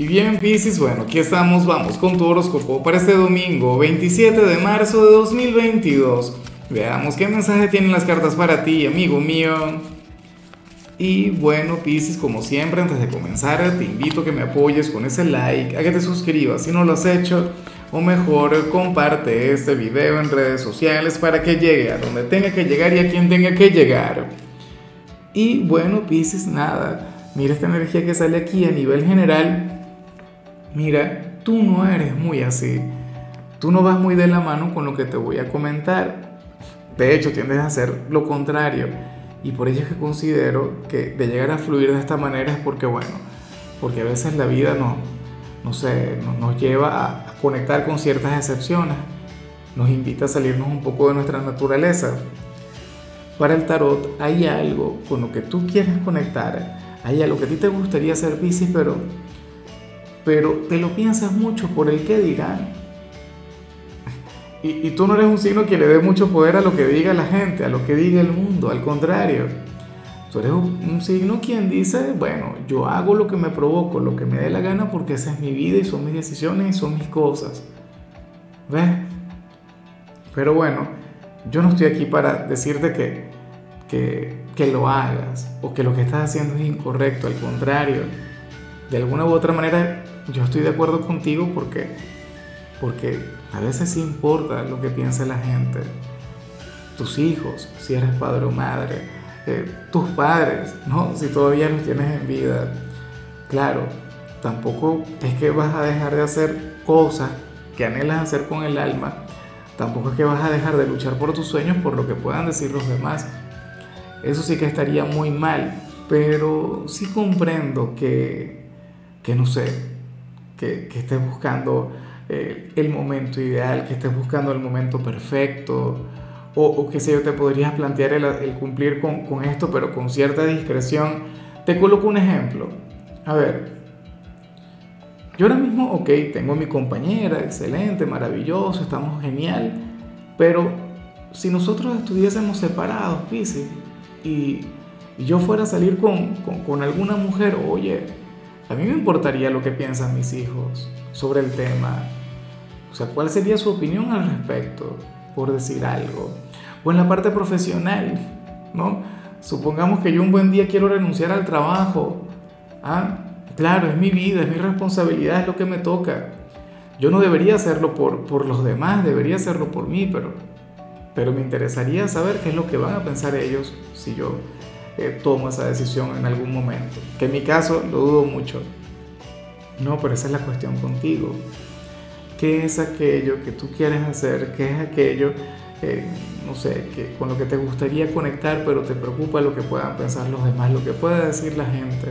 Y bien, Piscis, bueno, aquí estamos, vamos con tu horóscopo para este domingo, 27 de marzo de 2022. Veamos qué mensaje tienen las cartas para ti, amigo mío. Y bueno, Piscis, como siempre, antes de comenzar, te invito a que me apoyes con ese like, a que te suscribas si no lo has hecho, o mejor, comparte este video en redes sociales para que llegue a donde tenga que llegar y a quien tenga que llegar. Y bueno, Piscis, nada, mira esta energía que sale aquí a nivel general mira, tú no eres muy así, tú no vas muy de la mano con lo que te voy a comentar. De hecho, tiendes a hacer lo contrario. Y por ello es que considero que de llegar a fluir de esta manera es porque, bueno, porque a veces la vida no, no sé, nos lleva a conectar con ciertas excepciones, nos invita a salirnos un poco de nuestra naturaleza. Para el tarot hay algo con lo que tú quieres conectar, hay algo que a ti te gustaría hacer bici, pero pero te lo piensas mucho por el qué dirán. Y, y, tú no eres un signo que le dé mucho poder a lo que diga la gente, a lo que diga el mundo, al contrario. Tú eres un, signo quien dice, bueno, yo hago lo que me provoco, lo que me dé la gana porque esa es mi vida y son mis decisiones y son mis cosas. ¿Ves? Pero bueno, yo no estoy aquí para decirte que, que, que lo hagas o que lo que estás haciendo es incorrecto, al contrario. De alguna u otra manera yo estoy de acuerdo contigo porque, porque a veces importa lo que piensa la gente. Tus hijos, si eres padre o madre, eh, tus padres, ¿no? Si todavía los tienes en vida. Claro, tampoco es que vas a dejar de hacer cosas que anhelas hacer con el alma. Tampoco es que vas a dejar de luchar por tus sueños por lo que puedan decir los demás. Eso sí que estaría muy mal, pero sí comprendo que, que no sé, que, estés buscando eh, el momento ideal, que estés buscando el momento perfecto, o, o que sé yo, te podrías plantear el, cumplir con, esto, pero con cierta discreción. Te coloco un ejemplo. A ver, yo ahora mismo, ok, tengo a mi compañera, excelente, maravilloso, estamos genial, pero si nosotros estuviésemos separados, Pisces, y, yo fuera a salir con, con alguna mujer, oye, a mí me importaría lo que piensan mis hijos sobre el tema. O sea, ¿cuál sería su opinión al respecto, por decir algo? O en la parte profesional, ¿no? Supongamos que yo un buen día quiero renunciar al trabajo. Ah, claro, es mi vida, es mi responsabilidad, es lo que me toca. Yo no debería hacerlo por, por los demás, debería hacerlo por mí, pero, pero me interesaría saber qué es lo que van a pensar ellos si yo tomo esa decisión en algún momento. Que en mi caso lo dudo mucho. No, pero esa es la cuestión contigo. ¿Qué es aquello que tú quieres hacer? ¿Qué es aquello, eh, no sé, que, con lo que te gustaría conectar, pero te preocupa lo que puedan pensar los demás, lo que pueda decir la gente?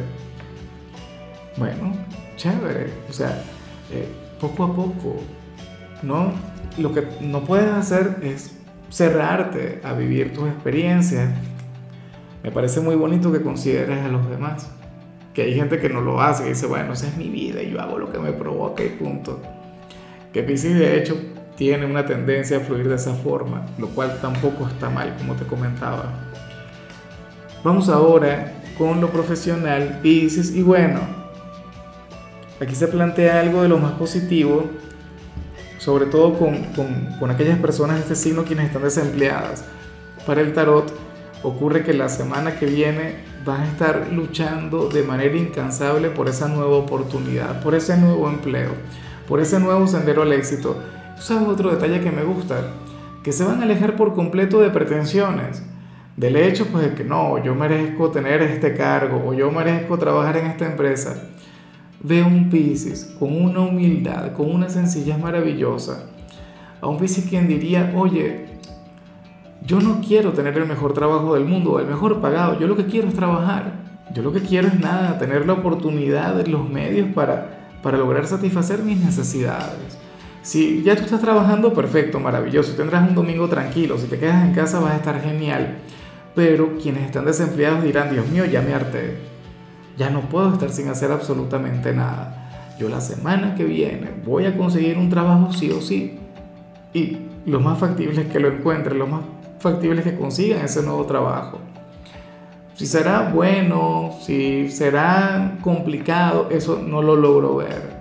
Bueno, chévere. O sea, eh, poco a poco, ¿no? Lo que no puedes hacer es cerrarte a vivir tus experiencias, me parece muy bonito que consideres a los demás. Que hay gente que no lo hace, que dice, bueno, esa es mi vida y yo hago lo que me provoca y punto. Que Pisces de hecho tiene una tendencia a fluir de esa forma, lo cual tampoco está mal, como te comentaba. Vamos ahora con lo profesional, Pisces, y bueno, aquí se plantea algo de lo más positivo, sobre todo con, con, con aquellas personas de este signo quienes están desempleadas. Para el tarot, ocurre que la semana que viene vas a estar luchando de manera incansable por esa nueva oportunidad, por ese nuevo empleo, por ese nuevo sendero al éxito. ¿Sabes otro detalle que me gusta? Que se van a alejar por completo de pretensiones, del hecho pues de que no, yo merezco tener este cargo o yo merezco trabajar en esta empresa. Ve un Pisces con una humildad, con una sencillez maravillosa. A un Pisces quien diría, oye, yo no quiero tener el mejor trabajo del mundo el mejor pagado, yo lo que quiero es trabajar. Yo lo que quiero es nada, tener la oportunidad, los medios para, para lograr satisfacer mis necesidades. Si ya tú estás trabajando, perfecto, maravilloso, tendrás un domingo tranquilo, si te quedas en casa vas a estar genial. Pero quienes están desempleados dirán, Dios mío, ya me harté, ya no puedo estar sin hacer absolutamente nada. Yo la semana que viene voy a conseguir un trabajo sí o sí. Y lo más factible es que lo encuentre, lo más factibles que consigan ese nuevo trabajo. Si será bueno, si será complicado, eso no lo logro ver.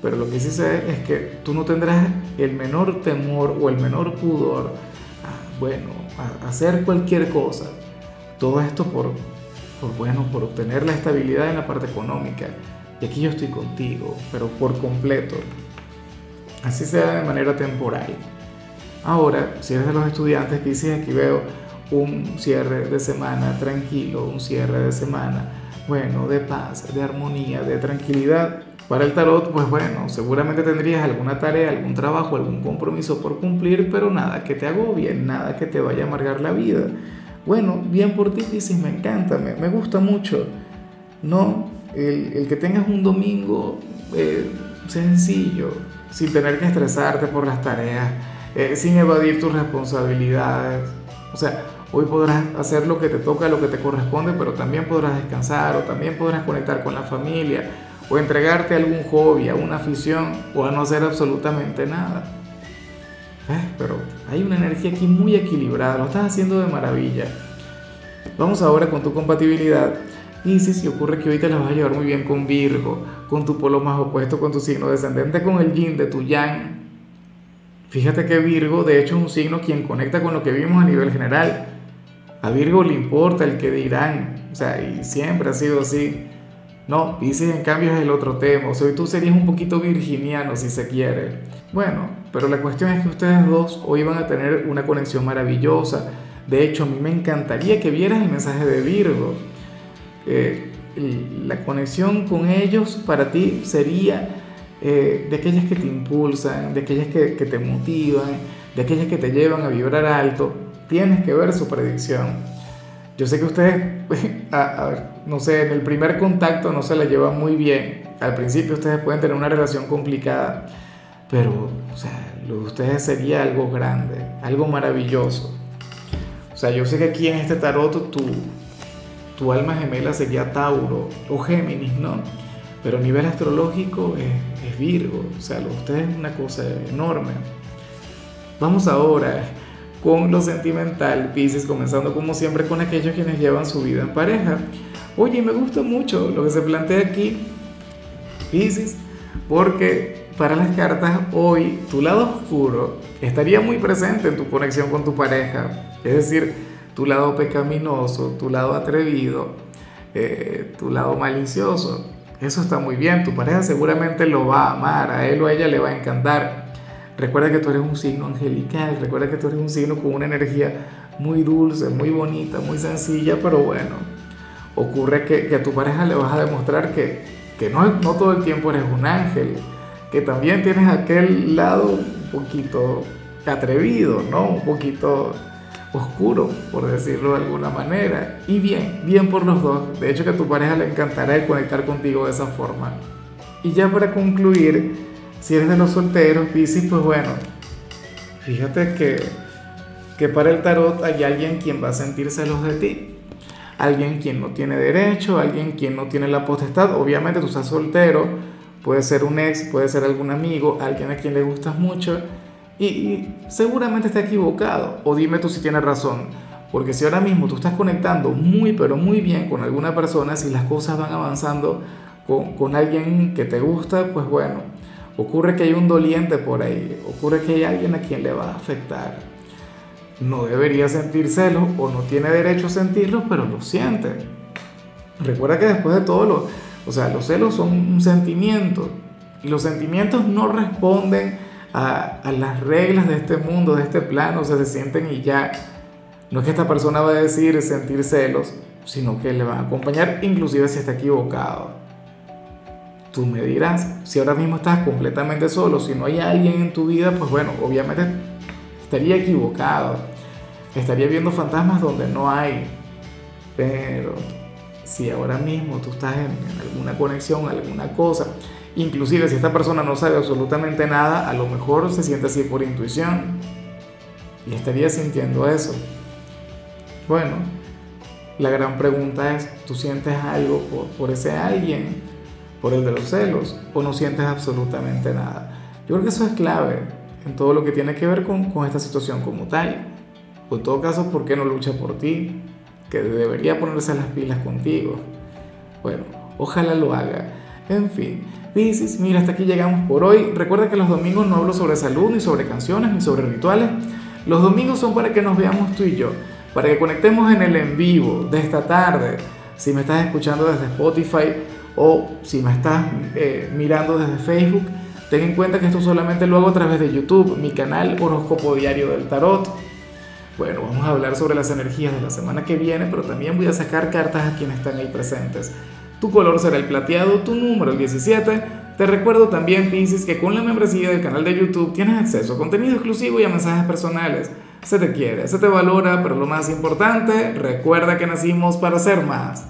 Pero lo que sí sé es que tú no tendrás el menor temor o el menor pudor a, bueno, a hacer cualquier cosa. Todo esto por, por, bueno, por obtener la estabilidad en la parte económica. Y aquí yo estoy contigo, pero por completo. Así sea de manera temporal. Ahora, si eres de los estudiantes que dices aquí veo un cierre de semana tranquilo, un cierre de semana, bueno, de paz, de armonía, de tranquilidad. Para el tarot, pues bueno, seguramente tendrías alguna tarea, algún trabajo, algún compromiso por cumplir, pero nada que te agobie, nada que te vaya a amargar la vida. Bueno, bien por ti, Piscis, me encanta, me, gusta mucho. No, el, el, que tengas un domingo eh, sencillo, sin tener que estresarte por las tareas, eh, sin evadir tus responsabilidades. O sea, Hoy podrás hacer lo que te toca, lo que te corresponde, pero también podrás descansar o también podrás conectar con la familia o entregarte a algún hobby, a una afición o a no hacer absolutamente nada. Eh, pero hay una energía aquí muy equilibrada, lo estás haciendo de maravilla. Vamos ahora con tu compatibilidad. Y si, si ocurre que hoy te la vas a llevar muy bien con Virgo, con tu polo más opuesto, con tu signo descendente, con el yin de tu yang. Fíjate que Virgo, de hecho, es un signo quien conecta con lo que vimos a nivel general. A Virgo le importa el que dirán, o sea, y siempre ha sido así. No, Pisces en cambio es el otro tema, o sea, tú serías un poquito virginiano si se quiere. Bueno, pero la cuestión es que ustedes dos hoy van a tener una conexión maravillosa. De hecho, a mí me encantaría que vieras el mensaje de Virgo. Eh, la conexión con ellos para ti sería eh, de aquellas que te impulsan, de aquellas que, te motivan, de aquellas que te llevan a vibrar alto Tienes que ver su predicción. Yo sé que ustedes, no sé, en el primer contacto no se la llevan muy bien. Al principio ustedes pueden tener una relación complicada, pero, o sea, lo de ustedes sería algo grande, algo maravilloso. O sea, yo sé que aquí en este tarot tu, tu alma gemela sería Tauro o Géminis, ¿no? Pero a nivel astrológico es, Virgo, o sea, lo de ustedes es una cosa enorme. Vamos ahora con lo sentimental, Pisces, comenzando como siempre con aquellos quienes llevan su vida en pareja. Oye, me gusta mucho lo que se plantea aquí, Pisces, porque para las cartas hoy tu lado oscuro estaría muy presente en tu conexión con tu pareja, es decir, tu lado pecaminoso, tu lado atrevido, eh, tu lado malicioso. Eso está muy bien, tu pareja seguramente lo va a amar, a él o a ella le va a encantar. Recuerda que tú eres un signo angelical, recuerda que tú eres un signo con una energía muy dulce, muy bonita, muy sencilla, pero bueno, ocurre que, que a tu pareja le vas a demostrar que, que no, no todo el tiempo eres un ángel, que también tienes aquel lado un poquito atrevido, ¿no? Un poquito oscuro, por decirlo de alguna manera. Y bien, bien por los dos. De hecho, que a tu pareja le encantará el conectar contigo de esa forma. Y ya para concluir, si eres de los solteros, Piscis, pues bueno, fíjate que, que para el tarot hay alguien quien va a sentir celos de ti. Alguien quien no tiene derecho, alguien quien no tiene la potestad. Obviamente tú estás soltero, puede ser un ex, puede ser algún amigo, alguien a quien le gustas mucho. Y, seguramente está equivocado. O dime tú si tienes razón. Porque si ahora mismo tú estás conectando muy, pero muy bien con alguna persona, si las cosas van avanzando con, con alguien que te gusta, pues bueno, Ocurre que hay un doliente por ahí, ocurre que hay alguien a quien le va a afectar. No debería sentir celos o no tiene derecho a sentirlos, pero lo siente. Recuerda que después de todo, lo, o sea, los celos son un sentimiento y los sentimientos no responden a, las reglas de este mundo, de este plano, o se sienten y ya. No es que esta persona va a decir sentir celos, sino que le va a acompañar inclusive si está equivocado. Tú me dirás, si ahora mismo estás completamente solo, si no hay alguien en tu vida, pues bueno, obviamente estaría equivocado. Estaría viendo fantasmas donde no hay. Pero si ahora mismo tú estás en, alguna conexión, alguna cosa, inclusive si esta persona no sabe absolutamente nada, a lo mejor se siente así por intuición y estaría sintiendo eso. Bueno, la gran pregunta es, ¿tú sientes algo por, por ese alguien? por el de los celos o no sientes absolutamente nada. Yo creo que eso es clave en todo lo que tiene que ver con, con esta situación como tal. O en todo caso, ¿por qué no lucha por ti? que debería ponerse las pilas contigo. Bueno, ojalá lo haga. En fin, Mira, hasta aquí llegamos por hoy. Recuerda que los domingos no hablo sobre salud, ni sobre canciones, ni sobre rituales. Los domingos son para que nos veamos tú y yo, para que conectemos en el en vivo de esta tarde. Si me estás escuchando desde Spotify o si me estás eh, mirando desde Facebook, ten en cuenta que esto solamente lo hago a través de YouTube, mi canal Horóscopo Diario del Tarot. Bueno, vamos a hablar sobre las energías de la semana que viene, pero también voy a sacar cartas a quienes están ahí presentes. Tu color será el plateado, tu número el 17. Te recuerdo también, Pisces, que con la membresía del canal de YouTube tienes acceso a contenido exclusivo y a mensajes personales. Se te quiere, se te valora, pero lo más importante, recuerda que nacimos para ser más.